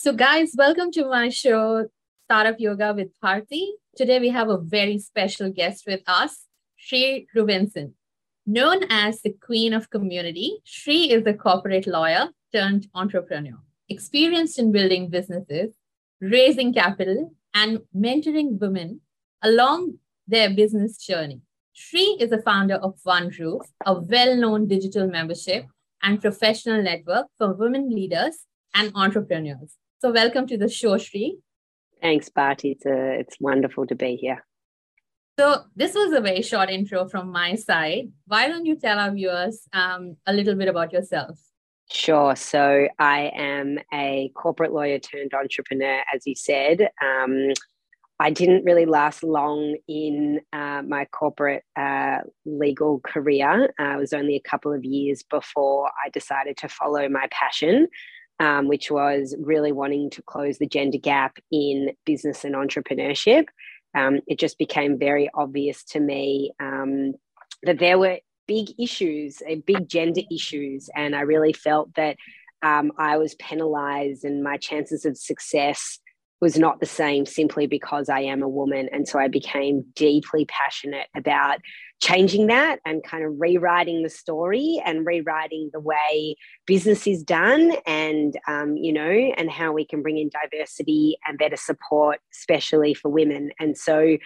So, guys, welcome to my show, Startup Yoga with Bharti. Today, we have a very special guest with us, Sheree Rubinstein. Known as the Queen of Community, Sheree is a corporate lawyer turned entrepreneur, experienced in building businesses, raising capital, and mentoring women along their business journey. Sheree is the founder of One Roof, a well known digital membership and professional network for women leaders and entrepreneurs. So, welcome to the show, Sheree. Thanks, Bharti. It's, a, it's wonderful to be here. So, this was a very short intro from my side. Why don't you tell our viewers um, a little bit about yourself? Sure. So, I am a corporate lawyer turned entrepreneur, as you said. Um, I didn't really last long in uh, my corporate uh, legal career. Uh, it was only a couple of years before I decided to follow my passion um, which was really wanting to close the gender gap in business and entrepreneurship. Um, it just became very obvious to me um, that there were big issues, uh, big gender issues, and I really felt that um, I was penalized and my chances of success was not the same simply because I am a woman. And so I became deeply passionate about changing that and kind of rewriting the story and rewriting the way business is done and um, you know and how we can bring in diversity and better support especially for women. And so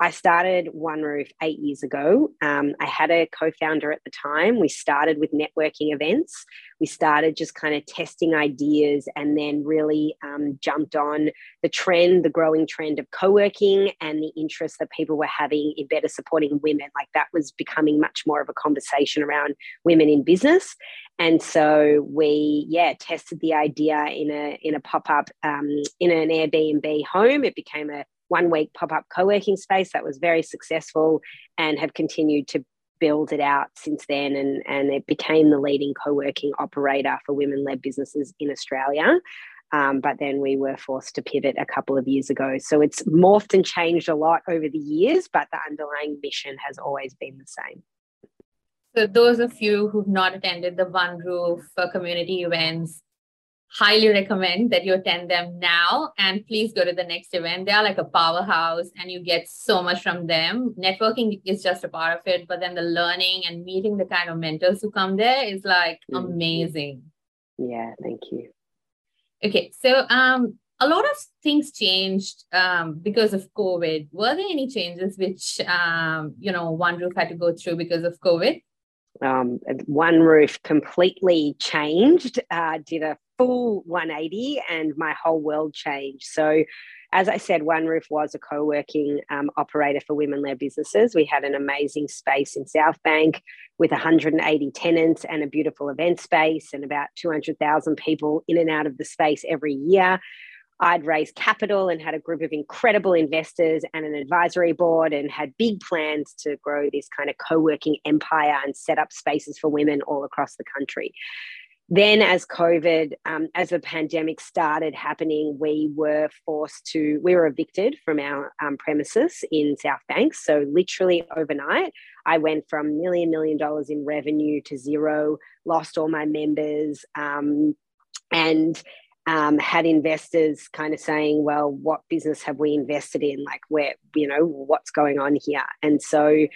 I started One Roof eight years ago. Um, I had a co founder at the time. We started with networking events. We started just kind of testing ideas and then really um, jumped on the trend, the growing trend of co working and the interest that people were having in better supporting women. Like that was becoming much more of a conversation around women in business. And so we, yeah, tested the idea in a in a pop up um, in an Airbnb home. It became a one week pop up co working space that was very successful and have continued to build it out since then. And, and it became the leading co working operator for women led businesses in Australia. Um, but then we were forced to pivot a couple of years ago. So it's morphed and changed a lot over the years, but the underlying mission has always been the same. So, those of you who've not attended the One Roof community events, highly recommend that you attend them now and please go to the next event. They are like a powerhouse and you get so much from them. Networking is just a part of it but then the learning and meeting the kind of mentors who come there is like mm-hmm. amazing. Yeah thank you. Okay so um a lot of things changed um, because of covid. Were there any changes which um, you know one roof had to go through because of covid? Um, one roof completely changed, uh, did a full 180, and my whole world changed. So, as I said, One Roof was a co working um, operator for women led businesses. We had an amazing space in South Bank with 180 tenants and a beautiful event space, and about 200,000 people in and out of the space every year. I'd raised capital and had a group of incredible investors and an advisory board and had big plans to grow this kind of co working empire and set up spaces for women all across the country. Then, as COVID, um, as the pandemic started happening, we were forced to, we were evicted from our um, premises in South Banks. So, literally overnight, I went from million, million dollars in revenue to zero, lost all my members. Um, and um, had investors kind of saying, well, what business have we invested in? Like, where, you know, what's going on here? And so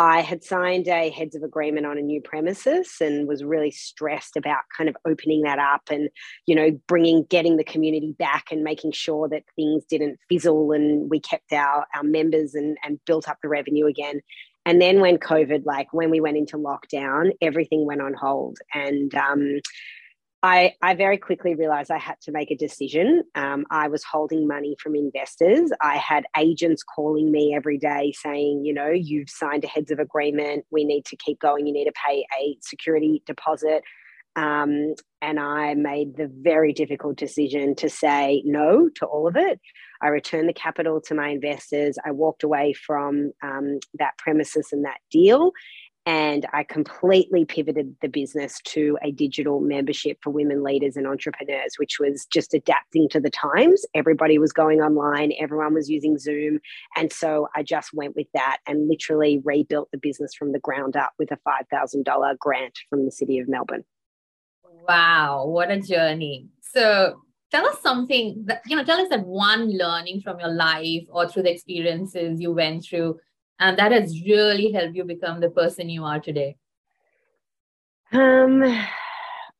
I had signed a heads of agreement on a new premises and was really stressed about kind of opening that up and, you know, bringing, getting the community back and making sure that things didn't fizzle and we kept our, our members and, and built up the revenue again. And then when COVID, like when we went into lockdown, everything went on hold. And, um, I, I very quickly realized I had to make a decision. Um, I was holding money from investors. I had agents calling me every day saying, you know, you've signed a heads of agreement. We need to keep going. You need to pay a security deposit. Um, and I made the very difficult decision to say no to all of it. I returned the capital to my investors. I walked away from um, that premises and that deal and I completely pivoted the business to a digital membership for women leaders and entrepreneurs, which was just adapting to the times. Everybody was going online, everyone was using Zoom. And so I just went with that and literally rebuilt the business from the ground up with a $5,000 grant from the City of Melbourne. Wow, what a journey. So tell us something that you know tell us that one learning from your life or through the experiences you went through and that has really helped you become the person you are today. Um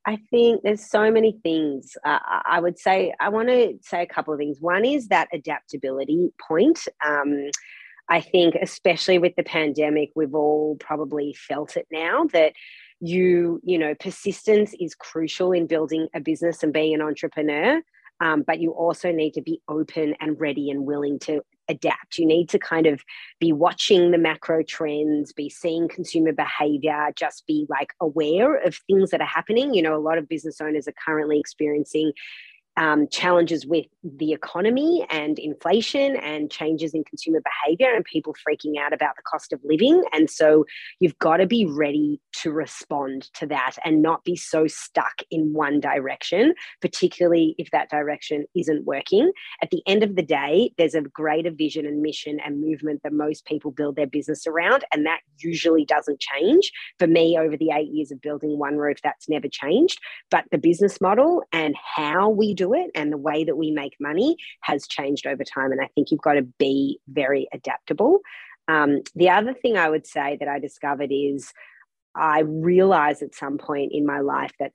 i think there's so many things. Uh, i would say i want to say a couple of things. One is that adaptability point. Um, i think especially with the pandemic we've all probably felt it now that you you know persistence is crucial in building a business and being an entrepreneur. Um, but you also need to be open and ready and willing to adapt. You need to kind of be watching the macro trends, be seeing consumer behavior, just be like aware of things that are happening. You know, a lot of business owners are currently experiencing um, challenges with the economy and inflation and changes in consumer behavior and people freaking out about the cost of living. And so you've got to be ready to respond to that and not be so stuck in one direction, particularly if that direction isn't working. At the end of the day, there's a greater vision and mission and movement that most people build their business around. And that usually doesn't change. For me, over the eight years of building One Roof, that's never changed. But the business model and how we do it and the way that we make money has changed over time. And I think you've got to be very adaptable. Um, the other thing I would say that I discovered is I realized at some point in my life that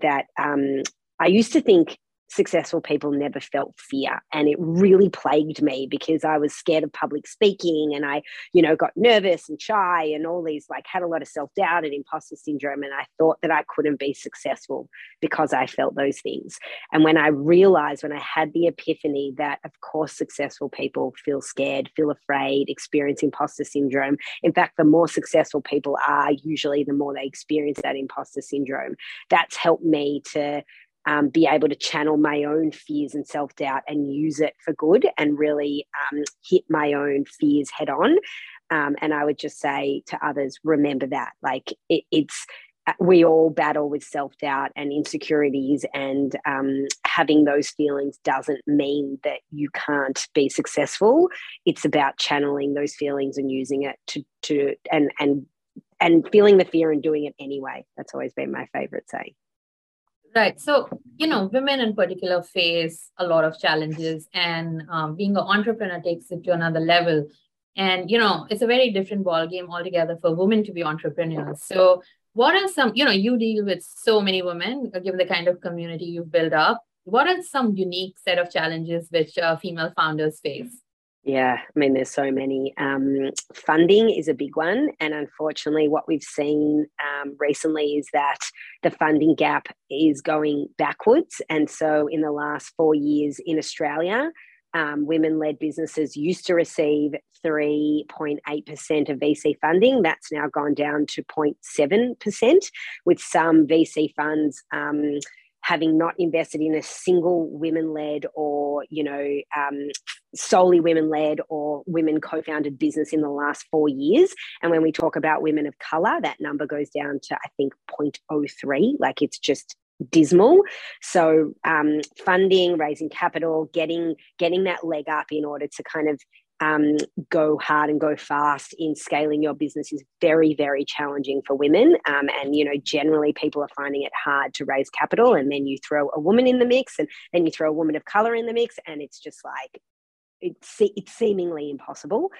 that um, I used to think successful people never felt fear. And it really plagued me because i was scared of public speaking and i you know got nervous and shy and all these like had a lot of self-doubt and imposter syndrome. And i thought that i couldn't be successful because i felt those things. And when i realized when i had the epiphany that of course successful people feel scared feel afraid experience imposter syndrome. In fact the more successful people are usually the more they experience that imposter syndrome. That's helped me to um, be able to channel my own fears and self doubt and use it for good and really um, hit my own fears head on. Um, and I would just say to others, remember that. Like it, it's, uh, we all battle with self doubt and insecurities, and um, having those feelings doesn't mean that you can't be successful. It's about channeling those feelings and using it to to and and and feeling the fear and doing it anyway. That's always been my favorite saying. Right. So, you know, women in particular face a lot of challenges, and um, being an entrepreneur takes it to another level. And, you know, it's a very different ball game altogether for women to be entrepreneurs. So, what are some, you know, you deal with so many women, uh, given the kind of community you've built up. What are some unique set of challenges which uh, female founders face? Yeah, I mean, there's so many. Um, funding is a big one. And unfortunately, what we've seen um, recently is that the funding gap is going backwards. And so, in the last four years in Australia, um, women led businesses used to receive 3.8% of VC funding. That's now gone down to 0.7%, with some VC funds um, having not invested in a single women led or you know um, solely women led or women co-founded business in the last four years. And when we talk about women of color that number goes down to i think 0.03 like it's just dismal. So um, funding raising capital getting getting that leg up in order to kind of um, go hard and go fast in scaling your business is very, very challenging for women. Um, and, you know, generally people are finding it hard to raise capital. And then you throw a woman in the mix and then you throw a woman of color in the mix. And it's just like, it's, it's seemingly impossible,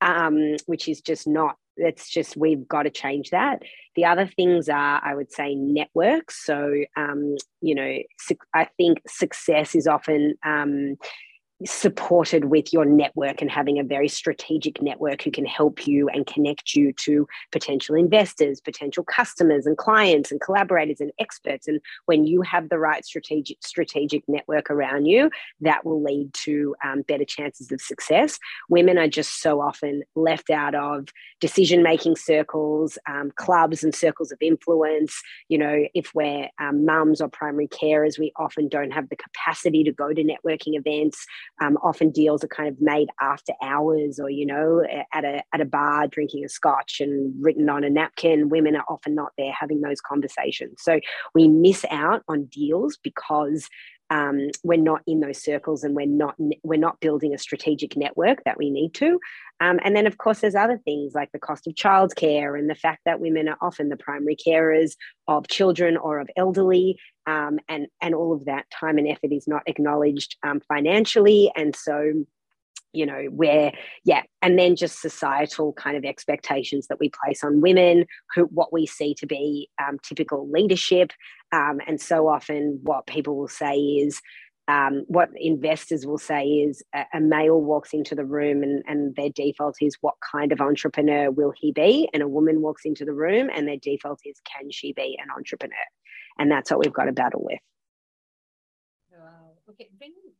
um, which is just not it's just we've got to change that. The other things are, I would say, networks. So, um, you know, I think success is often um, supported with your network and having a very strategic network who can help you and connect you to potential investors, potential customers and clients and collaborators and experts. And when you have the right strategic strategic network around you, that will lead to um, better chances of success. Women are just so often left out of decision making circles, um, clubs and circles of influence. You know, if we're um, mums or primary carers, we often don't have the capacity to go to networking events um, often deals are kind of made after hours or, you know, at a, at a bar drinking a scotch and written on a napkin. Women are often not there having those conversations. So we miss out on deals because um, we're not in those circles and we're not we're not building a strategic network that we need to. Um, and then of course there's other things like the cost of childcare and the fact that women are often the primary carers of children or of elderly um, and and all of that time and effort is not acknowledged um, financially. And so you know where yeah and then just societal kind of expectations that we place on women who what we see to be um, typical leadership um, and so often what people will say is um, what investors will say is a, a, male walks into the room and, and their default is what kind of entrepreneur will he be? And a woman walks into the room and their default is can she be an entrepreneur? And that's what we've got to battle with. Wow. Okay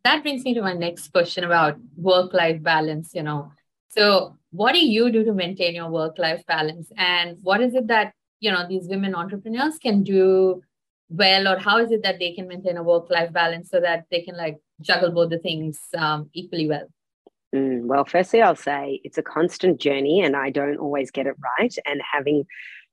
that brings me to my next question about work life balance you know. So what do you do to maintain your work life balance? And what is it that you know these women entrepreneurs can do well or how is it that they can maintain a work life balance so that they can like juggle both the things um, equally well? Mm, well firstly i'll say it's a constant journey and i don't always get it right. And having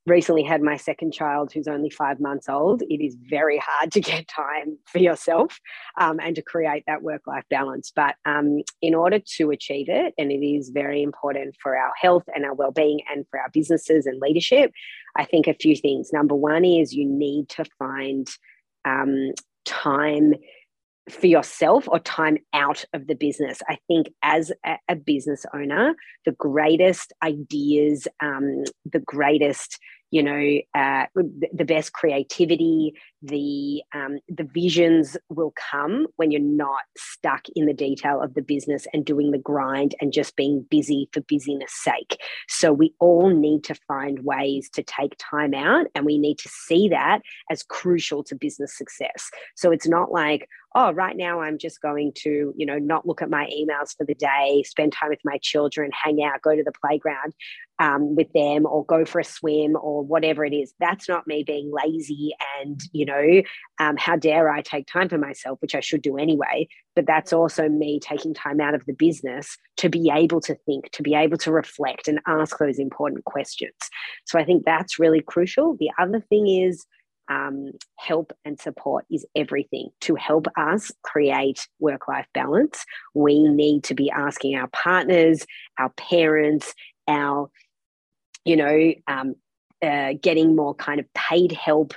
recently had my second child who's only five months old, it is very hard to get time for yourself um, and to create that work life balance. But um, in order to achieve it, and it is very important for our health and our well being and for our businesses and leadership, I think a few things. Number one is you need to find um, time for yourself or time out of the business. I think as a, a business owner, the greatest ideas, um, the greatest you know uh, the best creativity the um, the visions will come when you're not stuck in the detail of the business and doing the grind and just being busy for busyness sake. So we all need to find ways to take time out and we need to see that as crucial to business success. So it's not like oh right now i'm just going to you know not look at my emails for the day spend time with my children hang out go to the playground um, with them or go for a swim or whatever it is. That's not me being lazy and, you know, um, how dare I take time for myself, which I should do anyway. But that's also me taking time out of the business to be able to think, to be able to reflect and ask those important questions. So I think that's really crucial. The other thing is, um, help and support is everything. To help us create work life balance, we need to be asking our partners, our parents, our you know, um, uh, getting more kind of paid help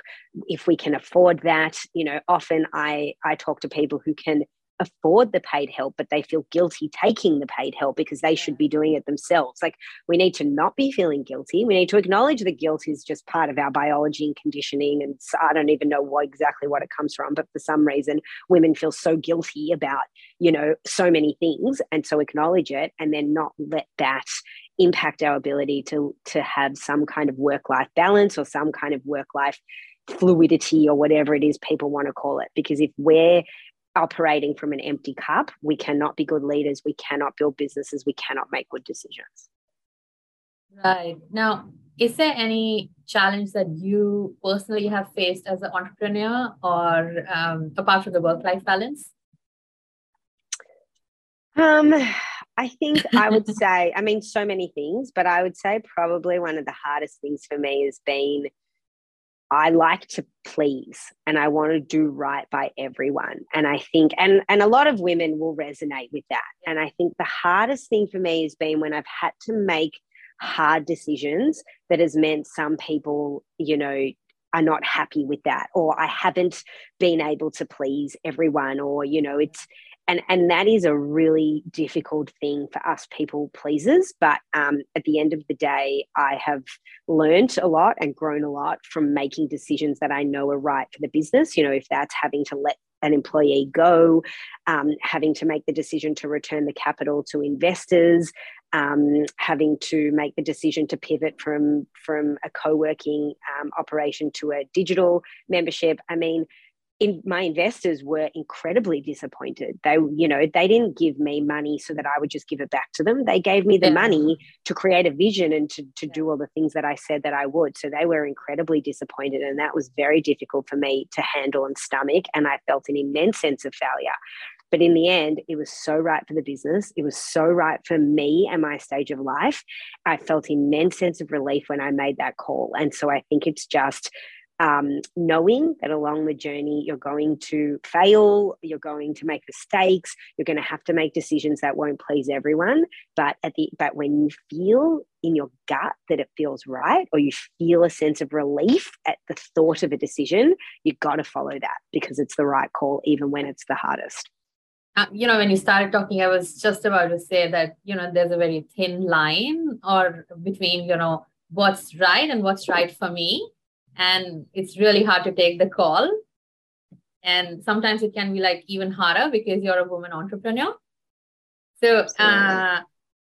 if we can afford that. You know, often I I talk to people who can afford the paid help, but they feel guilty taking the paid help because they should be doing it themselves. Like we need to not be feeling guilty. We need to acknowledge that guilt is just part of our biology and conditioning. And so I don't even know what exactly what it comes from, but for some reason, women feel so guilty about, you know, so many things. And so acknowledge it and then not let that impact our ability to to have some kind of work life balance or some kind of work life fluidity or whatever it is people want to call it because if we're operating from an empty cup. We cannot be good leaders. We cannot build businesses. We cannot make good decisions. Right. Now is there any challenge that you personally have faced as an entrepreneur or um, apart from the work life balance? Um I think I would say, I mean, so many things, but I would say probably one of the hardest things for me has been I like to please and I want to do right by everyone. And I think, and, and a lot of women will resonate with that. And I think the hardest thing for me has been when I've had to make hard decisions that has meant some people, you know, are not happy with that or i haven't been able to please everyone or you know it's and and that is a really difficult thing for us people pleasers but um, at the end of the day i have learned a lot and grown a lot from making decisions that i know are right for the business. You know if that's having to let an employee go um, having to make the decision to return the capital to investors um, having to make the decision to pivot from from a co-working um, operation to a digital membership. I mean in, my investors were incredibly disappointed. They, you know, they didn't give me money so that I would just give it back to them. They gave me the yeah. money to create a vision and to, to yeah. do all the things that I said that I would. So they were incredibly disappointed. And that was very difficult for me to handle and stomach. And I felt an immense sense of failure. But in the end, it was so right for the business. It was so right for me and my stage of life. I felt immense sense of relief when I made that call. And so I think it's just um, knowing that along the journey you're going to fail, you're going to make mistakes, you're going to have to make decisions that won't please everyone. But at the but when you feel in your gut that it feels right, or you feel a sense of relief at the thought of a decision, you've got to follow that because it's the right call, even when it's the hardest. Uh, you know, when you started talking, I was just about to say that, you know, there's a very thin line or between, you know, what's right and what's right for me and it's really hard to take the call. And sometimes it can be like even harder because you're a woman entrepreneur. So uh,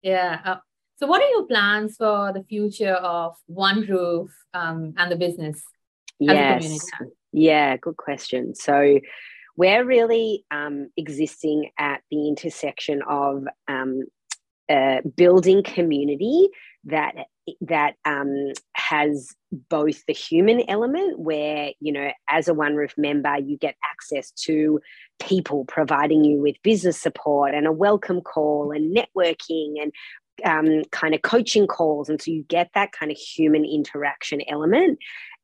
yeah uh, so what are your plans for the future of one roof um, and the business yes. yeah good question. So we're really um, existing at the intersection of um, uh, building community that that um, has both the human element where you know as a one roof member you get access to people providing you with business support and a welcome call and networking and um, kind of coaching calls. And so you get that kind of human interaction element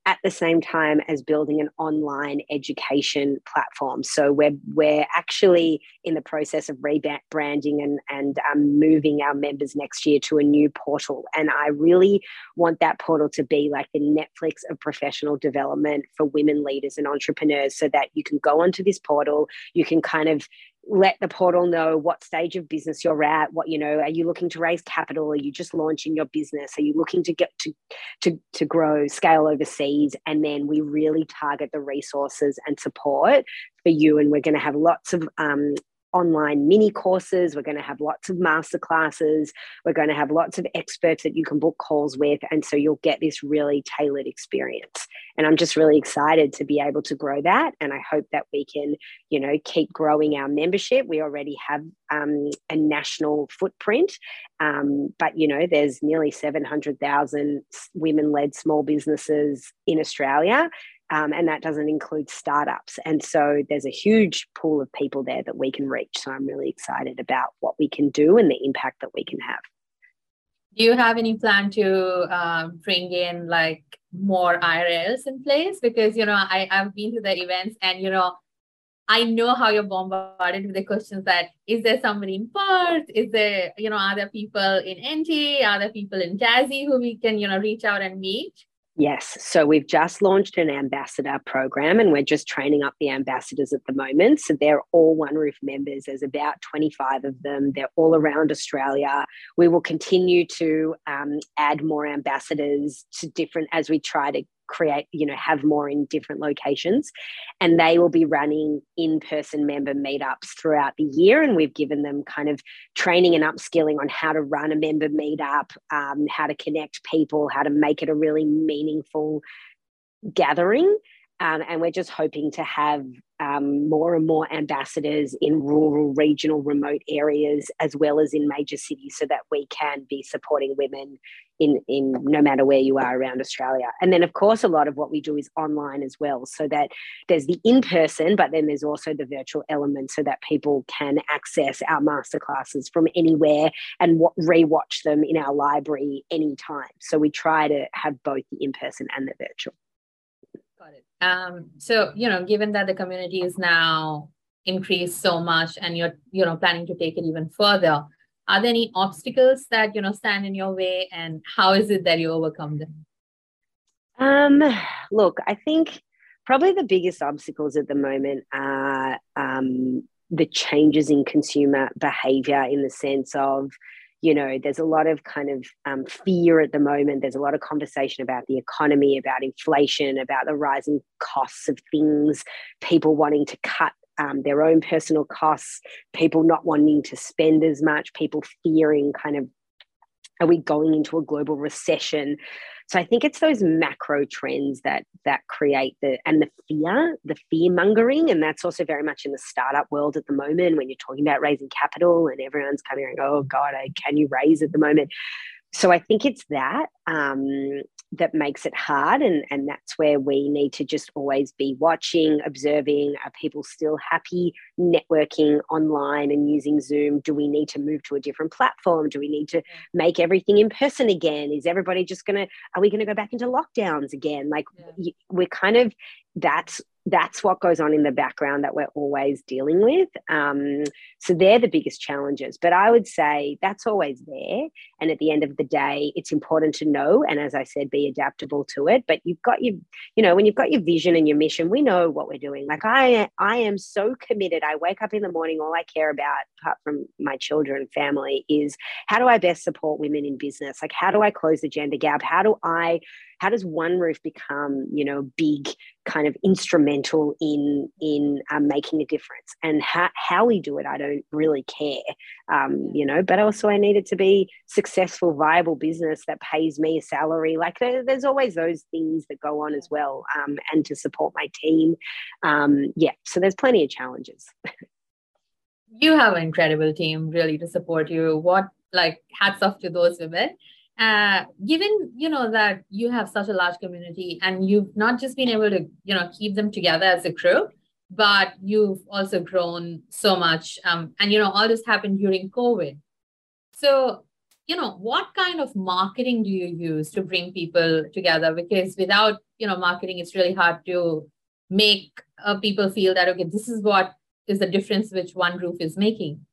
at the same time as building an online education platform. So we're we're actually in the process of rebranding and and um, moving our members next year to a new portal. And I really want that portal to be like the Netflix of professional development for women leaders and entrepreneurs, so that you can go onto this portal, you can kind of let the portal know what stage of business you're at what you know are you looking to raise capital? Are you just launching your business? Are you looking to get to to to grow scale overseas? And then we really target the resources and support for you. And we're going to have lots of um, online mini courses. We're going to have lots of master classes. We're going to have lots of experts that you can book calls with. And so you'll get this really tailored experience. And I'm just really excited to be able to grow that. And I hope that we can, you know, keep growing our membership. We already have um, a national footprint. Um, but, you know, there's nearly 700,000 women led small businesses in Australia um, and that doesn't include startups. And so there's a huge pool of people there that we can reach. So I'm really excited about what we can do and the impact that we can have. Do you have any plan to uh, bring in like more IRLs in place? Because you know I I've been to the events and you know I know how you're bombarded with the questions that is there somebody in Perth? Is there, you know, are there people in NT? Are there people in Tassie who we can, you know, reach out and meet? Yes. So we've just launched an ambassador program and we're just training up the ambassadors at the moment. So they're all One Roof members. There's about 25 of them. They're all around Australia. We will continue to um, add more ambassadors to different as we try to create, you know, have more in different locations. And they will be running in person member meetups throughout the year. And we've given them kind of training and upskilling on how to run a member meetup, um, how to connect people, how to make it a really meaningful gathering. Um, and we're just hoping to have um, more and more ambassadors in rural, regional, remote areas, as well as in major cities, so that we can be supporting women in, in no matter where you are around Australia. And then, of course, a lot of what we do is online as well, so that there's the in person, but then there's also the virtual element, so that people can access our masterclasses from anywhere and w- rewatch them in our library anytime. So we try to have both the in person and the virtual. Got it. Um, so, you know, given that the community is now increased so much and you're, you know, planning to take it even further, are there any obstacles that, you know, stand in your way and how is it that you overcome them? Um, look, I think probably the biggest obstacles at the moment are um, the changes in consumer behavior in the sense of you know, there's a lot of kind of um, fear at the moment. There's a lot of conversation about the economy, about inflation, about the rising costs of things, people wanting to cut um, their own personal costs, people not wanting to spend as much, people fearing kind of are we going into a global recession? So i think it's those macro trends that that create the and the fear the fear mongering and that's also very much in the startup world at the moment when you're talking about raising capital and everyone's kind of going oh god I, can you raise at the moment? So i think it's that um, that makes it hard and and that's where we need to just always be watching observing are people still happy networking online and using zoom? Do we need to move to a different platform? Do we need to make everything in person again? Is everybody just going to are we going to go back into lockdowns again? Like yeah. we're kind of that's that's what goes on in the background that we're always dealing with. Um, so they're the biggest challenges. But I would say that's always there. And at the end of the day, it's important to know. And as I said, be adaptable to it. But you've got your, you know, when you've got your vision and your mission, we know what we're doing. Like I, I am so committed. I wake up in the morning, all I care about, apart from my children, family, is how do I best support women in business? Like how do I close the gender gap? How do I how does one roof become you know big kind of instrumental in in um, making a difference? And how, how we do it i don't really care um, you know but also i need it to be successful viable business that pays me a salary. Like there, there's always those things that go on as well um, and to support my team. Um, yeah so there's plenty of challenges. You have an incredible team really to support you. What like hats off to those women uh, given you know that you have such a large community and you've not just been able to you know keep them together as a crew but you've also grown so much um, and you know all this happened during covid. So you know what kind of marketing do you use to bring people together? Because without you know marketing it's really hard to make uh, people feel that okay this is what is the difference which one roof is making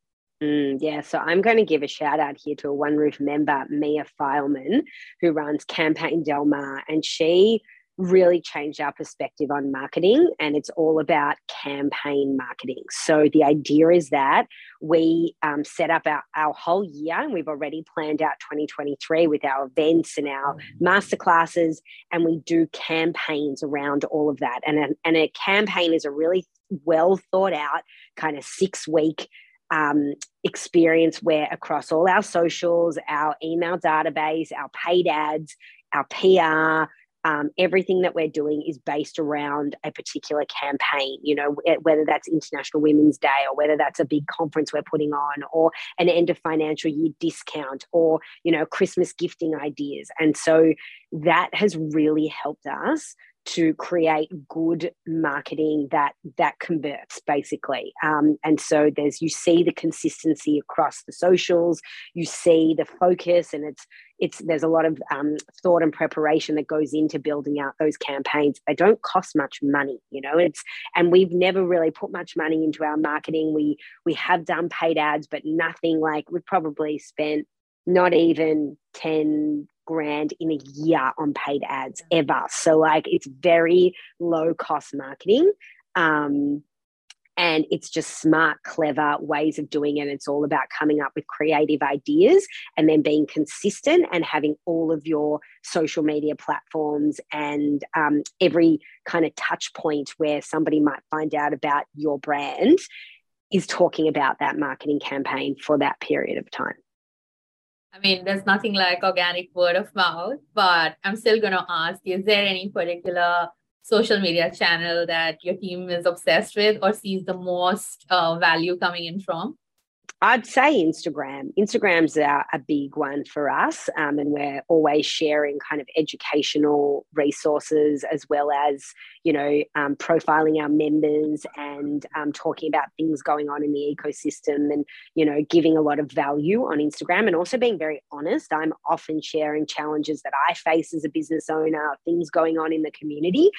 Mm, yeah, so I'm going to give a shout out here to a One Roof member, Mia Fileman, who runs Campaign Del Mar, and she really changed our perspective on marketing and it's all about campaign marketing. So the idea is that we um, set up our, our whole year and we've already planned out 2023 with our events and our masterclasses and we do campaigns around all of that. And a, and a campaign is a really well thought out kind of six week um, experience where across all our socials, our email database, our paid ads, our PR, um, everything that we're doing is based around a particular campaign, you know, whether that's International Women's Day or whether that's a big conference we're putting on or an end of financial year discount or, you know, Christmas gifting ideas. And so that has really helped us to create good marketing that that converts basically. Um, and so there's you see the consistency across the socials you see the focus and it's it's there's a lot of um, thought and preparation that goes into building out those campaigns. They don't cost much money you know it's and we've never really put much money into our marketing. We we have done paid ads but nothing like we've probably spent not even 10 grand in a year on paid ads ever. So like it's very low cost marketing. Um, and it's just smart, clever ways of doing it. It's all about coming up with creative ideas and then being consistent and having all of your social media platforms and um, every kind of touch point where somebody might find out about your brand is talking about that marketing campaign for that period of time. I mean, there's nothing like organic word of mouth, but I'm still going to ask is there any particular social media channel that your team is obsessed with or sees the most uh, value coming in from? I'd say Instagram. Instagram's a, a big one for us, um, and we're always sharing kind of educational resources as well as you know um, profiling our members and um, talking about things going on in the ecosystem, and you know giving a lot of value on Instagram, and also being very honest. I'm often sharing challenges that I face as a business owner, things going on in the community.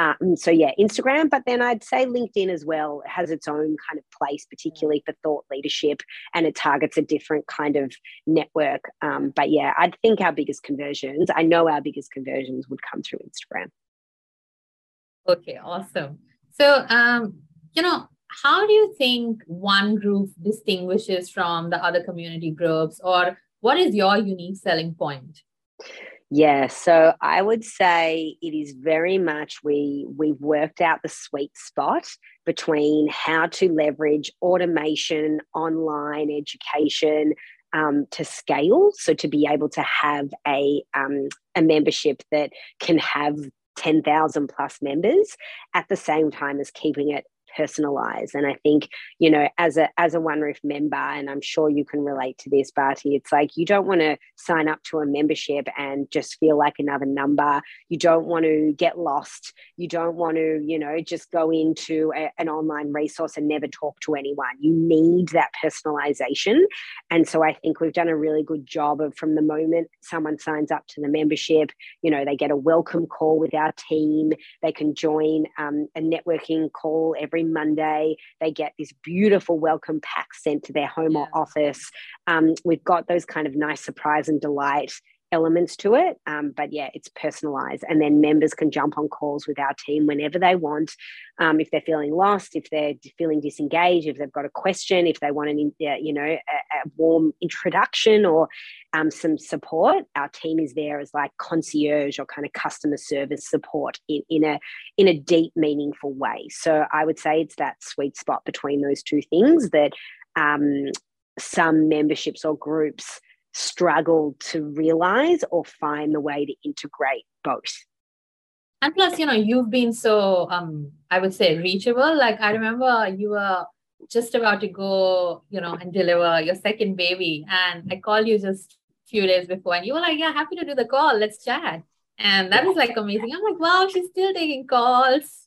Um, so yeah, Instagram, but then I'd say LinkedIn as well has its own kind of place, particularly for thought leadership and it targets a different kind of network. Um, but yeah, I think our biggest conversions, I know our biggest conversions would come through Instagram. Okay, awesome. So, um, you know, how do you think One Roof distinguishes from the other community groups, or what is your unique selling point? Yeah, so I would say it is very much we we've worked out the sweet spot between how to leverage automation, online education um, to scale. So to be able to have a um, a membership that can have ten thousand plus members at the same time as keeping it personalize. And I think, you know, as a as a One Roof member, and I'm sure you can relate to this, Bharti, it's like you don't want to sign up to a membership and just feel like another number. You don't want to get lost. You don't want to, you know, just go into a, an online resource and never talk to anyone. You need that personalization. And so I think we've done a really good job of from the moment someone signs up to the membership, you know, they get a welcome call with our team. They can join um, a networking call every Monday. They get this beautiful welcome pack sent to their home yeah. or office. Um, we've got those kind of nice surprise and delight elements to it. Um, but yeah, it's personalized. And then members can jump on calls with our team whenever they want. Um, if they're feeling lost, if they're feeling disengaged, if they've got a question, if they want an, uh, you know, a, a, warm introduction or um, some support, our team is there as like concierge or kind of customer service support in, in a in a deep, meaningful way. So I would say it's that sweet spot between those two things that um, some memberships or groups struggle to realize or find the way to integrate both. And plus you know you've been so um i would say reachable. Like i remember you were just about to go you know and deliver your second baby. And i called you just a few days before and you were like yeah happy to do the call. Let's chat. And that was like amazing. I'm like wow she's still taking calls.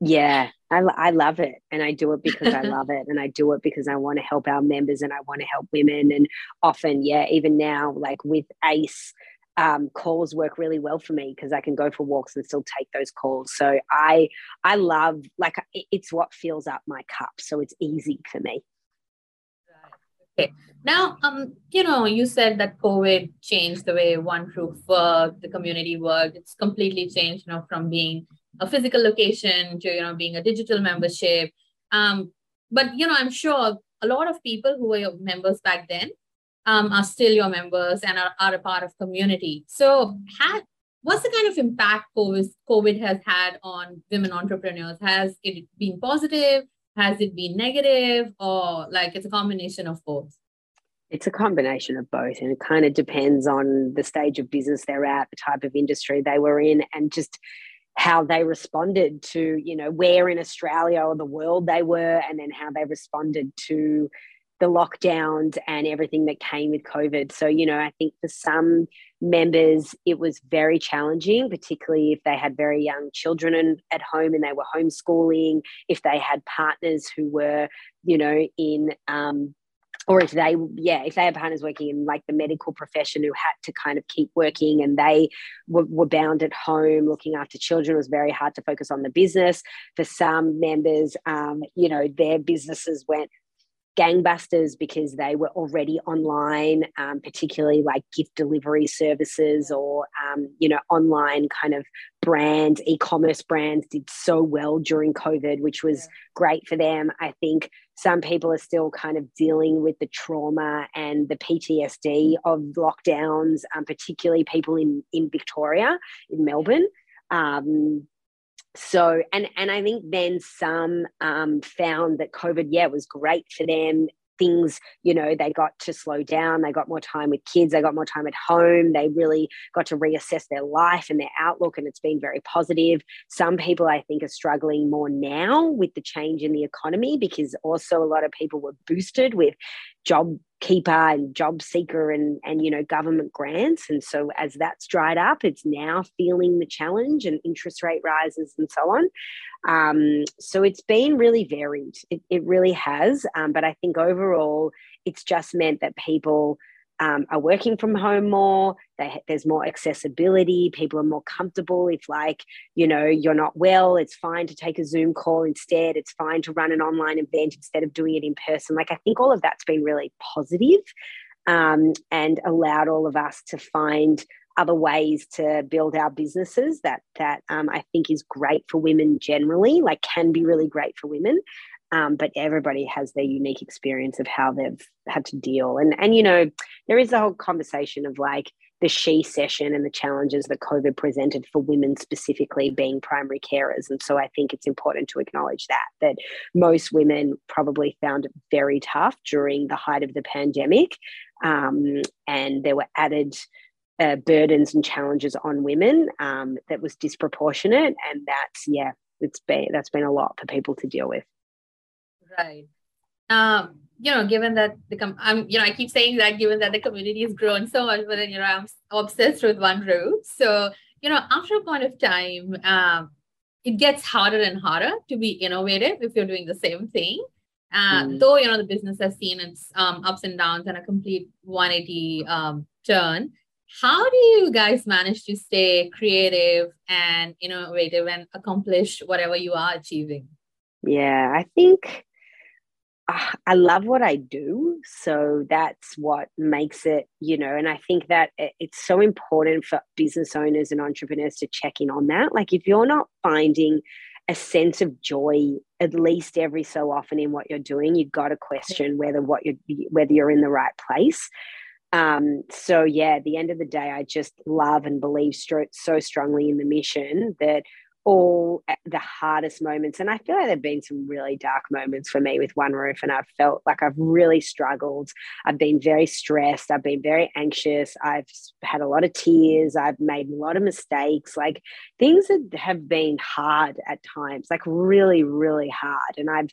Yeah, I, I love it. And I do it because I love it. And I do it because I want to help our members and I want to help women. And often, yeah, even now, like with ACE, um, calls work really well for me because I can go for walks and still take those calls. So I I love like it's what fills up my cup. So it's easy for me. Okay. Now, um, you know, you said that COVID changed the way One Roof worked, the community worked. It's completely changed, you know, from being a physical location to you know being a digital membership. Um, but you know i'm sure a lot of people who were your members back then um, are still your members and are, are a part of community. So had what's the kind of impact COVID, COVID has had on women entrepreneurs? Has it been positive? Has it been negative? Or like it's a combination of both? It's a combination of both and it kind of depends on the stage of business they're at the type of industry they were in and just how they responded to you know where in australia or the world they were and then how they responded to the lockdowns and everything that came with covid. So you know i think for some members it was very challenging particularly if they had very young children at home and they were homeschooling if they had partners who were you know in um, or if they yeah if they had partners working in like the medical profession who had to kind of keep working and they were, were bound at home looking after children it was very hard to focus on the business for some members um, you know their businesses went gangbusters because they were already online, um, particularly like gift delivery services or, um, you know, online kind of brands, e commerce brands did so well during COVID, which was yeah. great for them. I think some people are still kind of dealing with the trauma and the PTSD of lockdowns, um, particularly people in, in Victoria, in Melbourne. Um, so and and i think then some um, found that covid yeah was great for them things you know they got to slow down they got more time with kids they got more time at home they really got to reassess their life and their outlook and it's been very positive. Some people i think are struggling more now with the change in the economy because also a lot of people were boosted with job keeper and job seeker and and you know government grants. And so as that's dried up it's now feeling the challenge and interest rate rises and so on. Um, so it's been really varied. It, it really has. Um, but i think overall it's just meant that people um, are working from home more. They, there's more accessibility. People are more comfortable. If, like, you know, you're not well, it's fine to take a Zoom call instead. It's fine to run an online event instead of doing it in person. Like, I think all of that's been really positive, um, and allowed all of us to find other ways to build our businesses that that um, I think is great for women generally, like can be really great for women. Um, but everybody has their unique experience of how they've had to deal. And and you know, there is a whole conversation of like the shecession and the challenges that COVID presented for women specifically being primary carers. And so I think it's important to acknowledge that that most women probably found it very tough during the height of the pandemic. Um, and there were added uh, burdens and challenges on women um, that was disproportionate. And that's, yeah, it's been that's been a lot for people to deal with. Right. Um, you know, given that the com- I'm, you know, I keep saying that given that the community has grown so much, but then you know, I'm obsessed with one roof. So, you know, after a point of time, um, it gets harder and harder to be innovative if you're doing the same thing. Uh, mm. Though you know the business has seen its um, ups and downs and a complete 180 um, turn, how do you guys manage to stay creative and innovative and accomplish whatever you are achieving? Yeah, I think uh, I love what I do. So that's what makes it, you know, and I think that it's so important for business owners and entrepreneurs to check in on that. Like, if you're not finding a sense of joy at least every so often in what you're doing, you've got to question whether what you're whether you're in the right place. Um, so yeah, at the end of the day, I just love and believe so strongly in the mission that all the hardest moments. And I feel like there have been some really dark moments for me with One Roof, and I've felt like I've really struggled. I've been very stressed. I've been very anxious. I've had a lot of tears. I've made a lot of mistakes. Like things that have been hard at times, like really, really hard. And I've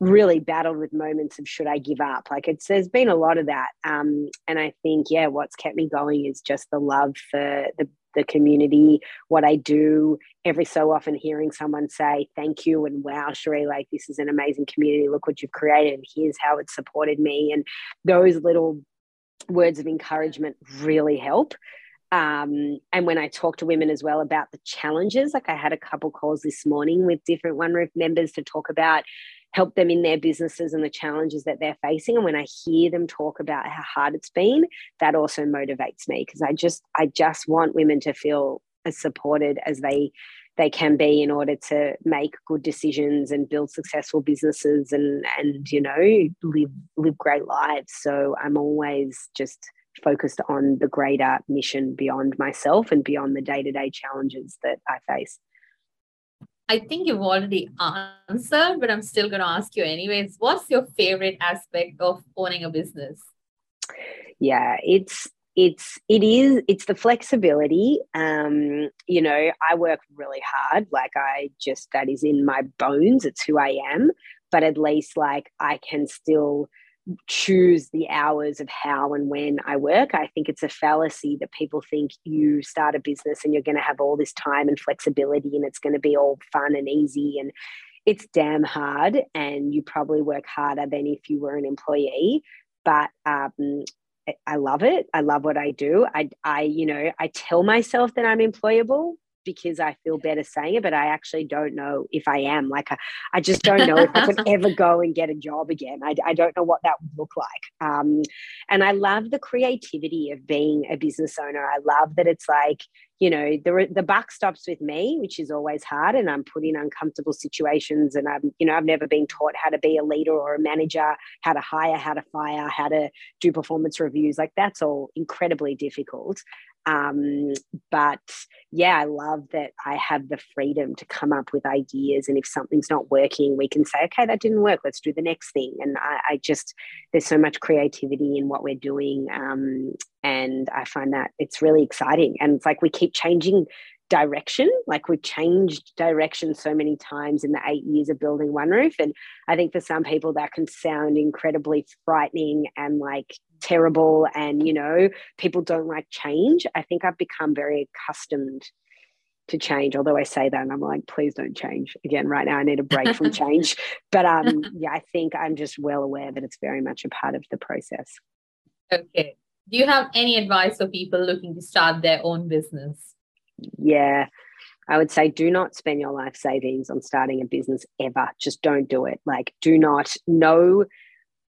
really battled with moments of should I give up? Like it's there's been a lot of that. Um, and I think, yeah, what's kept me going is just the love for the the community, what I do. Every so often, hearing someone say, Thank you, and wow, Sheree, like this is an amazing community. Look what you've created, and here's how it supported me. And those little words of encouragement really help. Um, and when I talk to women as well about the challenges, like I had a couple calls this morning with different One Roof members to talk about help them in their businesses and the challenges that they're facing. And when i hear them talk about how hard it's been that also motivates me because i just i just want women to feel as supported as they they can be in order to make good decisions and build successful businesses and and you know live live great lives. So i'm always just focused on the greater mission beyond myself and beyond the day-to-day challenges that i face I think you've already answered, but I'm still going to ask you anyways. What's your favorite aspect of owning a business? Yeah, it's it's it is it's the flexibility um you know i work really hard like i just that is in my bones it's who i am but at least like i can still choose the hours of how and when I work. I think it's a fallacy that people think you start a business and you're going to have all this time and flexibility and it's going to be all fun and easy. And it's damn hard. And you probably work harder than if you were an employee. But um, I love it. I love what I do. I, I, you know, I tell myself that I'm employable, because I feel better saying it, but I actually don't know if I am. Like, I, I just don't know if I could ever go and get a job again. I, I don't know what that would look like. Um, and I love the creativity of being a business owner. I love that it's like, you know, the, the buck stops with me, which is always hard. And I'm put in uncomfortable situations. And I'm, you know, I've never been taught how to be a leader or a manager, how to hire, how to fire, how to do performance reviews. Like, that's all incredibly difficult. Um, but yeah, I love that I have the freedom to come up with ideas. And if something's not working, we can say, okay, that didn't work. Let's do the next thing. And I, I just, there's so much creativity in what we're doing. Um, and I find that it's really exciting. And it's like we keep changing direction. Like we've changed direction so many times in the eight years of building One Roof. And I think for some people that can sound incredibly frightening and like terrible. And, you know, people don't like change. I think I've become very accustomed to change. Although I say that and I'm like, please don't change. Again, right now I need a break from change. But um, yeah, I think I'm just well aware that it's very much a part of the process. Okay. Do you have any advice for people looking to start their own business? Yeah, I would say do not spend your life savings on starting a business ever. Just don't do it. Like, do not know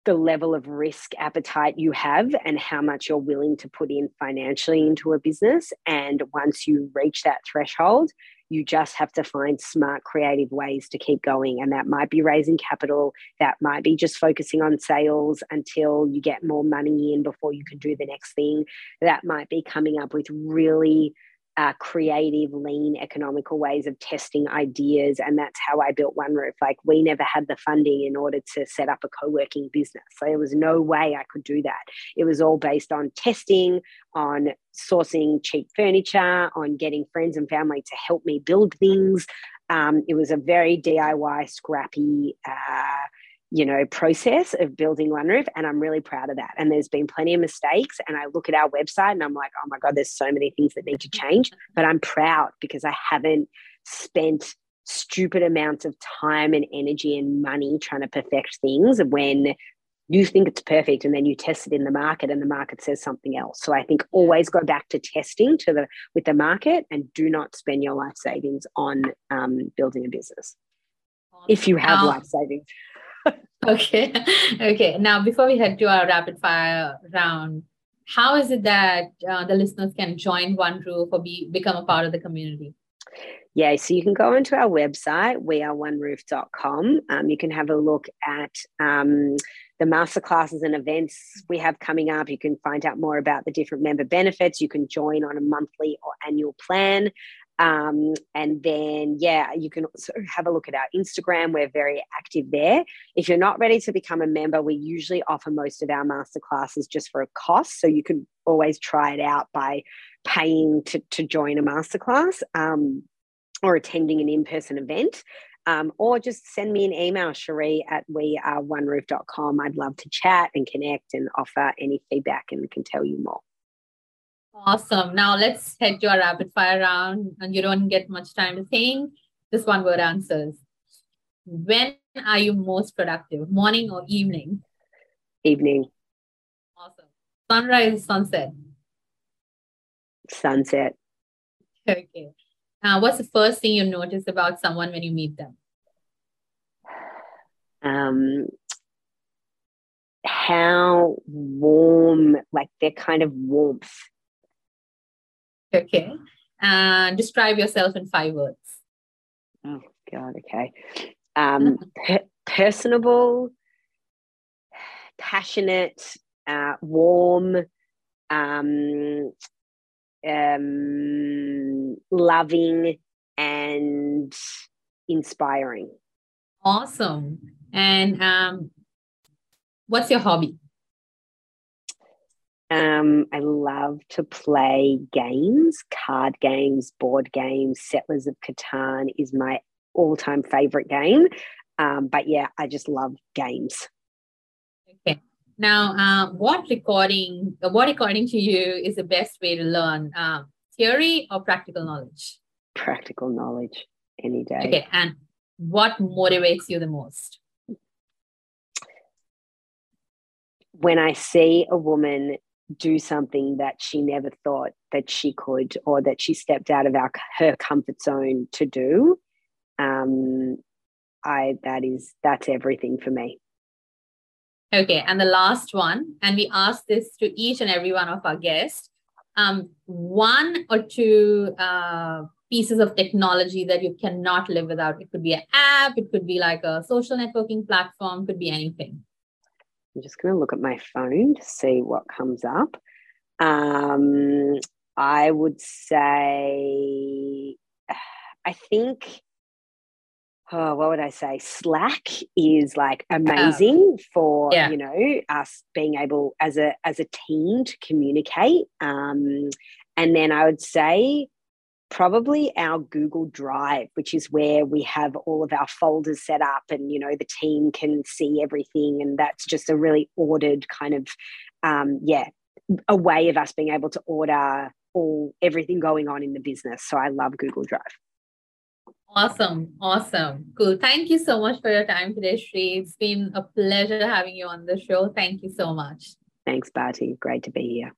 the level of risk appetite you have and how much you're willing to put in financially into a business. And once you reach that threshold, you just have to find smart, creative ways to keep going. And that might be raising capital, that might be just focusing on sales until you get more money in before you can do the next thing. That might be coming up with really uh, creative, lean, economical ways of testing ideas. And that's how I built One Roof. Like, we never had the funding in order to set up a co working business. So, there was no way I could do that. It was all based on testing, on sourcing cheap furniture, on getting friends and family to help me build things. Um, it was a very DIY, scrappy, uh, you know, process of building One Roof, and I'm really proud of that. And there's been plenty of mistakes, and I look at our website and I'm like, oh my god, there's so many things that need to change. But I'm proud because I haven't spent stupid amounts of time and energy and money trying to perfect things when you think it's perfect and then you test it in the market and the market says something else so i think always go back to testing to the with the market and do not spend your life savings on um, building a business if you have life savings okay okay now before we head to our rapid fire round how is it that uh, the listeners can join one roof or be become a part of the community yeah, so you can go onto our website, weareoneroof.com. Um, you can have a look at um, the masterclasses and events we have coming up. You can find out more about the different member benefits. You can join on a monthly or annual plan. Um, and then, yeah, you can also have a look at our Instagram. We're very active there. If you're not ready to become a member, we usually offer most of our masterclasses just for a cost. So you can always try it out by paying to, to join a masterclass. Um, or attending an in-person event. Um, or just send me an email, Sheree at weareoneroof.com. I'd love to chat and connect and offer any feedback and can tell you more. Awesome. Now let's head to our rapid fire round and you don't get much time to think. Just one word answers. When are you most productive, morning or evening? Evening. Awesome. Sunrise, sunset? Sunset. Okay. Uh, what's the first thing you notice about someone when you meet them? Um, how warm, like their kind of warmth. Okay. Uh, describe yourself in five words. Oh, God, okay. Um, per- personable, passionate, uh, warm, um, um, loving and inspiring. Awesome. And um, what's your hobby? Um, I love to play games, card games, board games. Settlers of Catan is my all time favorite game. Um, but yeah, I just love games. Okay. Now, uh, what recording, what according to you is the best way to learn? Uh, theory or practical knowledge? Practical knowledge any day. Okay. And what motivates you the most? When I see a woman do something that she never thought that she could or that she stepped out of our, her comfort zone to do, um, I that is that's everything for me. Okay, and the last one, and we ask this to each and every one of our guests. Um, one or two uh, pieces of technology that you cannot live without. It could be an app, it could be like a social networking platform, could be anything. I'm just going to look at my phone to see what comes up. Um, I would say, I think oh, what would I say? Slack is like amazing for yeah. you know us being able as a as a team to communicate. Um, and then I would say probably our Google Drive, which is where we have all of our folders set up, and you know the team can see everything, and that's just a really ordered kind of um, yeah a way of us being able to order all everything going on in the business. So I love Google Drive. Awesome. Awesome. Cool. Thank you so much for your time today, Sheree. It's been a pleasure having you on the show. Thank you so much. Thanks, Bharti. Great to be here.